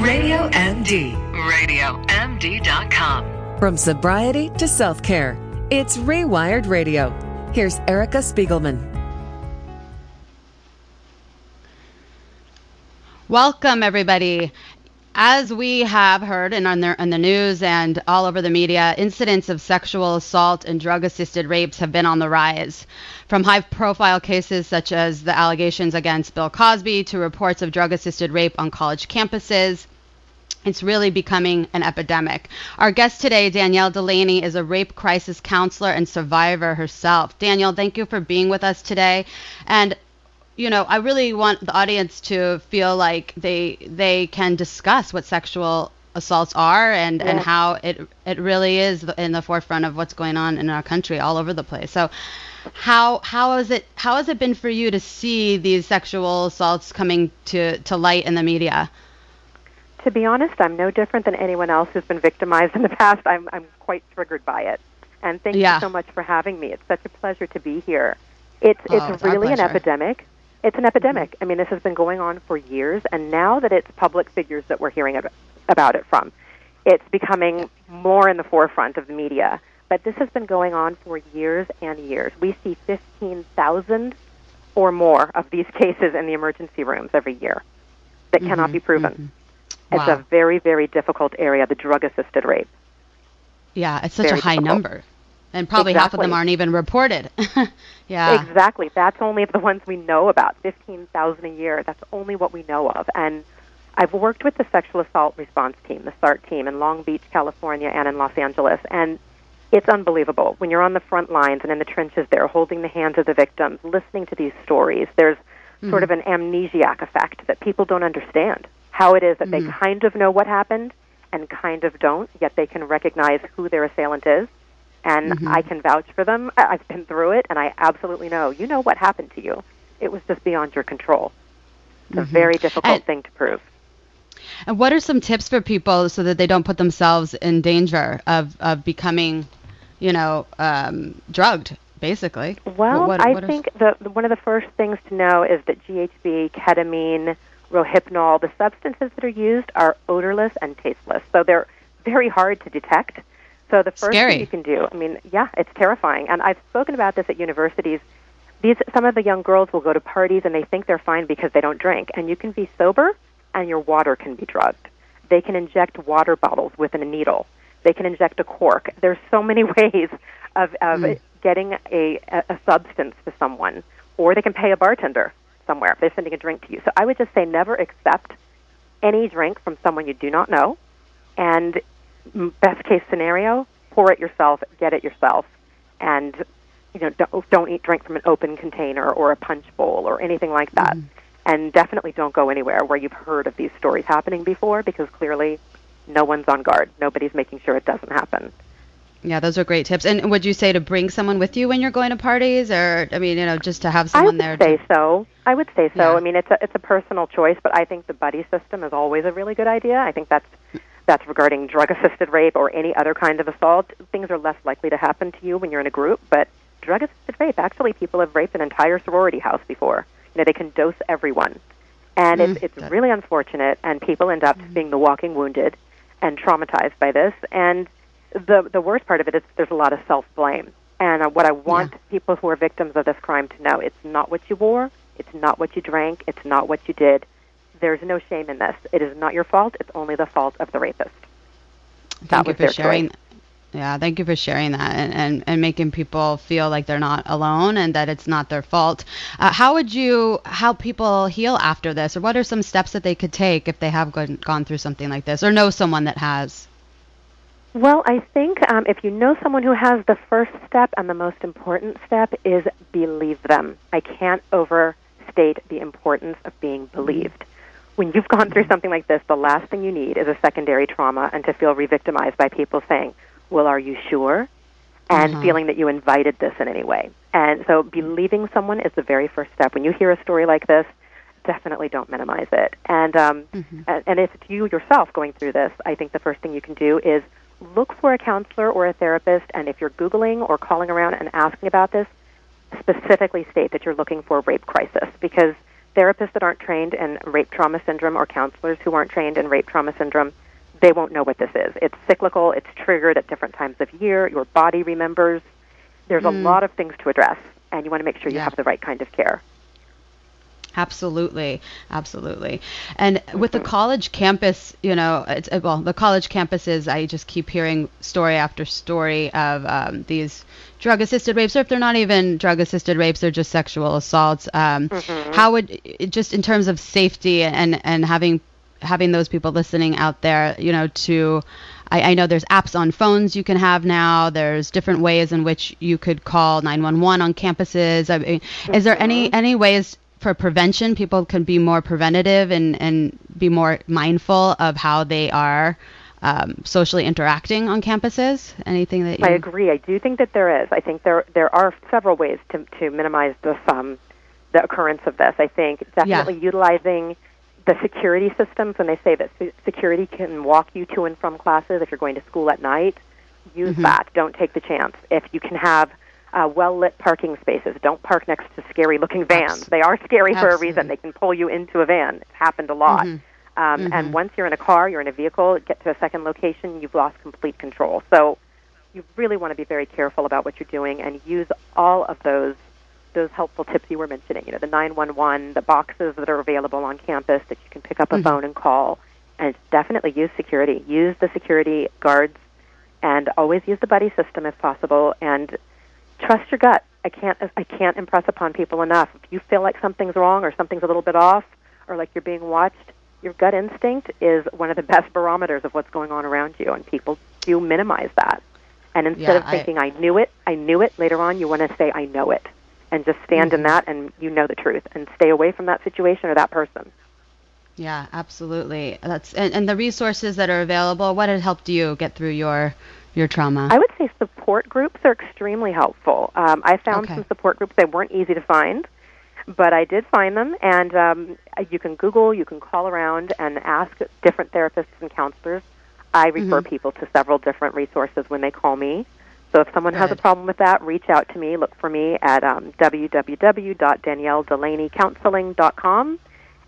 Radio MD. RadioMD.com. From sobriety to self care, it's Rewired Radio. Here's Erica Spiegelman. Welcome, everybody. As we have heard in, on the, in the news and all over the media, incidents of sexual assault and drug assisted rapes have been on the rise. From high profile cases such as the allegations against Bill Cosby to reports of drug assisted rape on college campuses. It's really becoming an epidemic. Our guest today, Danielle Delaney, is a rape crisis counselor and survivor herself. Danielle, thank you for being with us today. And you know, I really want the audience to feel like they they can discuss what sexual assaults are and yeah. and how it it really is in the forefront of what's going on in our country all over the place. So how how has it how has it been for you to see these sexual assaults coming to to light in the media? To be honest, I'm no different than anyone else who's been victimized in the past. I'm I'm quite triggered by it. And thank yeah. you so much for having me. It's such a pleasure to be here. It's oh, it's, it's really an epidemic. It's an epidemic. I mean, this has been going on for years, and now that it's public figures that we're hearing about it from, it's becoming more in the forefront of the media. But this has been going on for years and years. We see 15,000 or more of these cases in the emergency rooms every year that mm-hmm, cannot be proven. Mm-hmm. Wow. It's a very, very difficult area, the drug assisted rape. Yeah, it's such very a high difficult. number. And probably exactly. half of them aren't even reported. yeah. Exactly. That's only the ones we know about. 15,000 a year. That's only what we know of. And I've worked with the sexual assault response team, the SART team in Long Beach, California and in Los Angeles. And it's unbelievable when you're on the front lines and in the trenches there holding the hands of the victims, listening to these stories. There's mm-hmm. sort of an amnesiac effect that people don't understand how it is that mm-hmm. they kind of know what happened and kind of don't, yet they can recognize who their assailant is and mm-hmm. I can vouch for them. I've been through it, and I absolutely know. You know what happened to you. It was just beyond your control. It's mm-hmm. a very difficult and, thing to prove. And what are some tips for people so that they don't put themselves in danger of, of becoming, you know, um, drugged, basically? Well, what, what, I what think the, the, one of the first things to know is that GHB, ketamine, rohypnol, the substances that are used are odorless and tasteless. So they're very hard to detect. So the first Scary. thing you can do, I mean, yeah, it's terrifying. And I've spoken about this at universities. These some of the young girls will go to parties and they think they're fine because they don't drink. And you can be sober and your water can be drugged. They can inject water bottles with a needle. They can inject a cork. There's so many ways of, of mm. getting a, a substance to someone. Or they can pay a bartender somewhere if they're sending a drink to you. So I would just say never accept any drink from someone you do not know. And best case scenario, pour it yourself, get it yourself, and you know don't, don't eat drink from an open container or a punch bowl or anything like that. Mm. And definitely don't go anywhere where you've heard of these stories happening before because clearly no one's on guard. Nobody's making sure it doesn't happen. Yeah, those are great tips. And would you say to bring someone with you when you're going to parties, or I mean, you know, just to have someone there? I would there say so. I would say so. Yeah. I mean, it's a it's a personal choice, but I think the buddy system is always a really good idea. I think that's that's regarding drug assisted rape or any other kind of assault, things are less likely to happen to you when you're in a group. But drug assisted rape, actually, people have raped an entire sorority house before. You know, they can dose everyone. And mm, it's, it's really unfortunate, and people end up mm. being the walking wounded and traumatized by this. And the, the worst part of it is there's a lot of self blame. And uh, what I want yeah. people who are victims of this crime to know it's not what you wore, it's not what you drank, it's not what you did there's no shame in this. It is not your fault. It's only the fault of the rapist. Thank you for sharing. Choice. Yeah, thank you for sharing that and, and, and making people feel like they're not alone and that it's not their fault. Uh, how would you help people heal after this, or what are some steps that they could take if they have gone, gone through something like this, or know someone that has? Well, I think um, if you know someone who has, the first step and the most important step is believe them. I can't overstate the importance of being believed when you've gone through something like this, the last thing you need is a secondary trauma and to feel re-victimized by people saying, "Well, are you sure?" and uh-huh. feeling that you invited this in any way. And so believing someone is the very first step. When you hear a story like this, definitely don't minimize it. And um, mm-hmm. and if it's you yourself going through this, I think the first thing you can do is look for a counselor or a therapist. And if you're googling or calling around and asking about this, specifically state that you're looking for a rape crisis because therapists that aren't trained in rape trauma syndrome or counselors who aren't trained in rape trauma syndrome, they won't know what this is. It's cyclical, it's triggered at different times of year, your body remembers. There's mm. a lot of things to address, and you want to make sure you yeah. have the right kind of care. Absolutely, absolutely. And with the college campus, you know, it's well, the college campuses. I just keep hearing story after story of um, these drug-assisted rapes, or if they're not even drug-assisted rapes, they're just sexual assaults. Um, mm-hmm. How would just in terms of safety and and having having those people listening out there, you know, to I, I, know there's apps on phones you can have now. There's different ways in which you could call 911 on campuses. I mean, mm-hmm. Is there any mm-hmm. any ways for prevention, people can be more preventative and, and be more mindful of how they are um, socially interacting on campuses? Anything that you... I agree. I do think that there is. I think there there are several ways to to minimize the um, the occurrence of this. I think definitely yeah. utilizing the security systems when they say that security can walk you to and from classes if you're going to school at night. Use mm-hmm. that. Don't take the chance. If you can have uh, well lit parking spaces. Don't park next to scary looking vans. They are scary Absolutely. for a reason. They can pull you into a van. It's happened a lot. Mm-hmm. Um, mm-hmm. And once you're in a car, you're in a vehicle, get to a second location, you've lost complete control. So you really want to be very careful about what you're doing and use all of those those helpful tips you were mentioning. You know, the 911, the boxes that are available on campus that you can pick up a mm-hmm. phone and call, and definitely use security. Use the security guards, and always use the buddy system if possible. And trust your gut. I can't I can't impress upon people enough. If you feel like something's wrong or something's a little bit off or like you're being watched, your gut instinct is one of the best barometers of what's going on around you and people do minimize that. And instead yeah, of thinking I, I knew it, I knew it, later on you want to say I know it and just stand mm-hmm. in that and you know the truth and stay away from that situation or that person. Yeah, absolutely. That's and, and the resources that are available. What had helped you get through your your trauma? I would say support groups are extremely helpful. Um, I found okay. some support groups. They weren't easy to find, but I did find them. And um, you can Google, you can call around and ask different therapists and counselors. I refer mm-hmm. people to several different resources when they call me. So if someone Good. has a problem with that, reach out to me. Look for me at um, www.danielledelaneycounseling.com,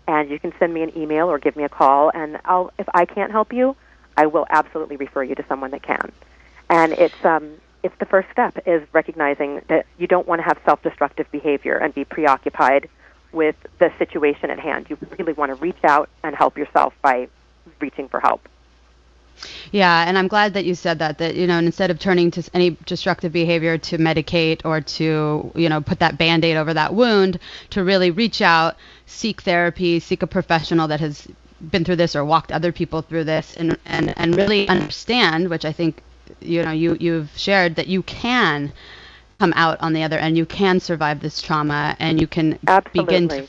and you can send me an email or give me a call. And I'll, if I can't help you, I will absolutely refer you to someone that can and it's um, it's the first step is recognizing that you don't want to have self-destructive behavior and be preoccupied with the situation at hand. You really want to reach out and help yourself by reaching for help. Yeah, and I'm glad that you said that. That you know, instead of turning to any destructive behavior to medicate or to you know put that band-aid over that wound, to really reach out, seek therapy, seek a professional that has been through this or walked other people through this, and and and really understand, which I think you know you you've shared that you can come out on the other end. You can survive this trauma and you can Absolutely. begin to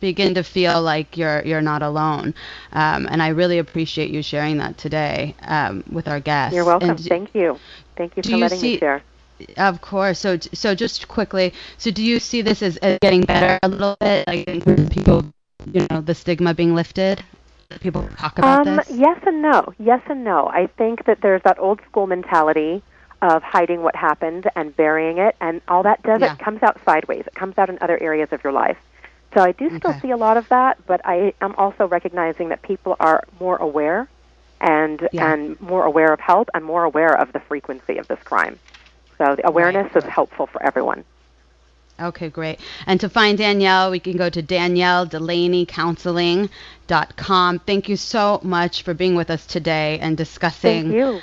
begin to feel like you're you're not alone. Um, and I really appreciate you sharing that today um, with our guests. You're welcome. And thank you. Thank you for letting see, me share. Of course. So so just quickly so do you see this as, as getting better a little bit like people you know the stigma being lifted people talk about um, this? Yes and no. Yes and no. I think that there's that old school mentality of hiding what happened and burying it, and all that does yeah. it comes out sideways. It comes out in other areas of your life. So I do okay. still see a lot of that, but I am also recognizing that people are more aware and yeah. and more aware of help and more aware of the frequency of this crime. So the awareness right. is helpful for everyone. Okay, great. And to find Danielle, we can go to danielledelaneycounseling.com. Thank you so much for being with us today and discussing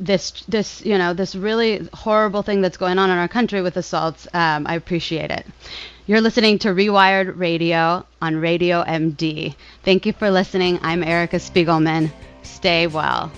this this you know this really horrible thing that's going on in our country with assaults. Um, I appreciate it. You're listening to Rewired Radio on Radio MD. Thank you for listening. I'm Erica Spiegelman. Stay well.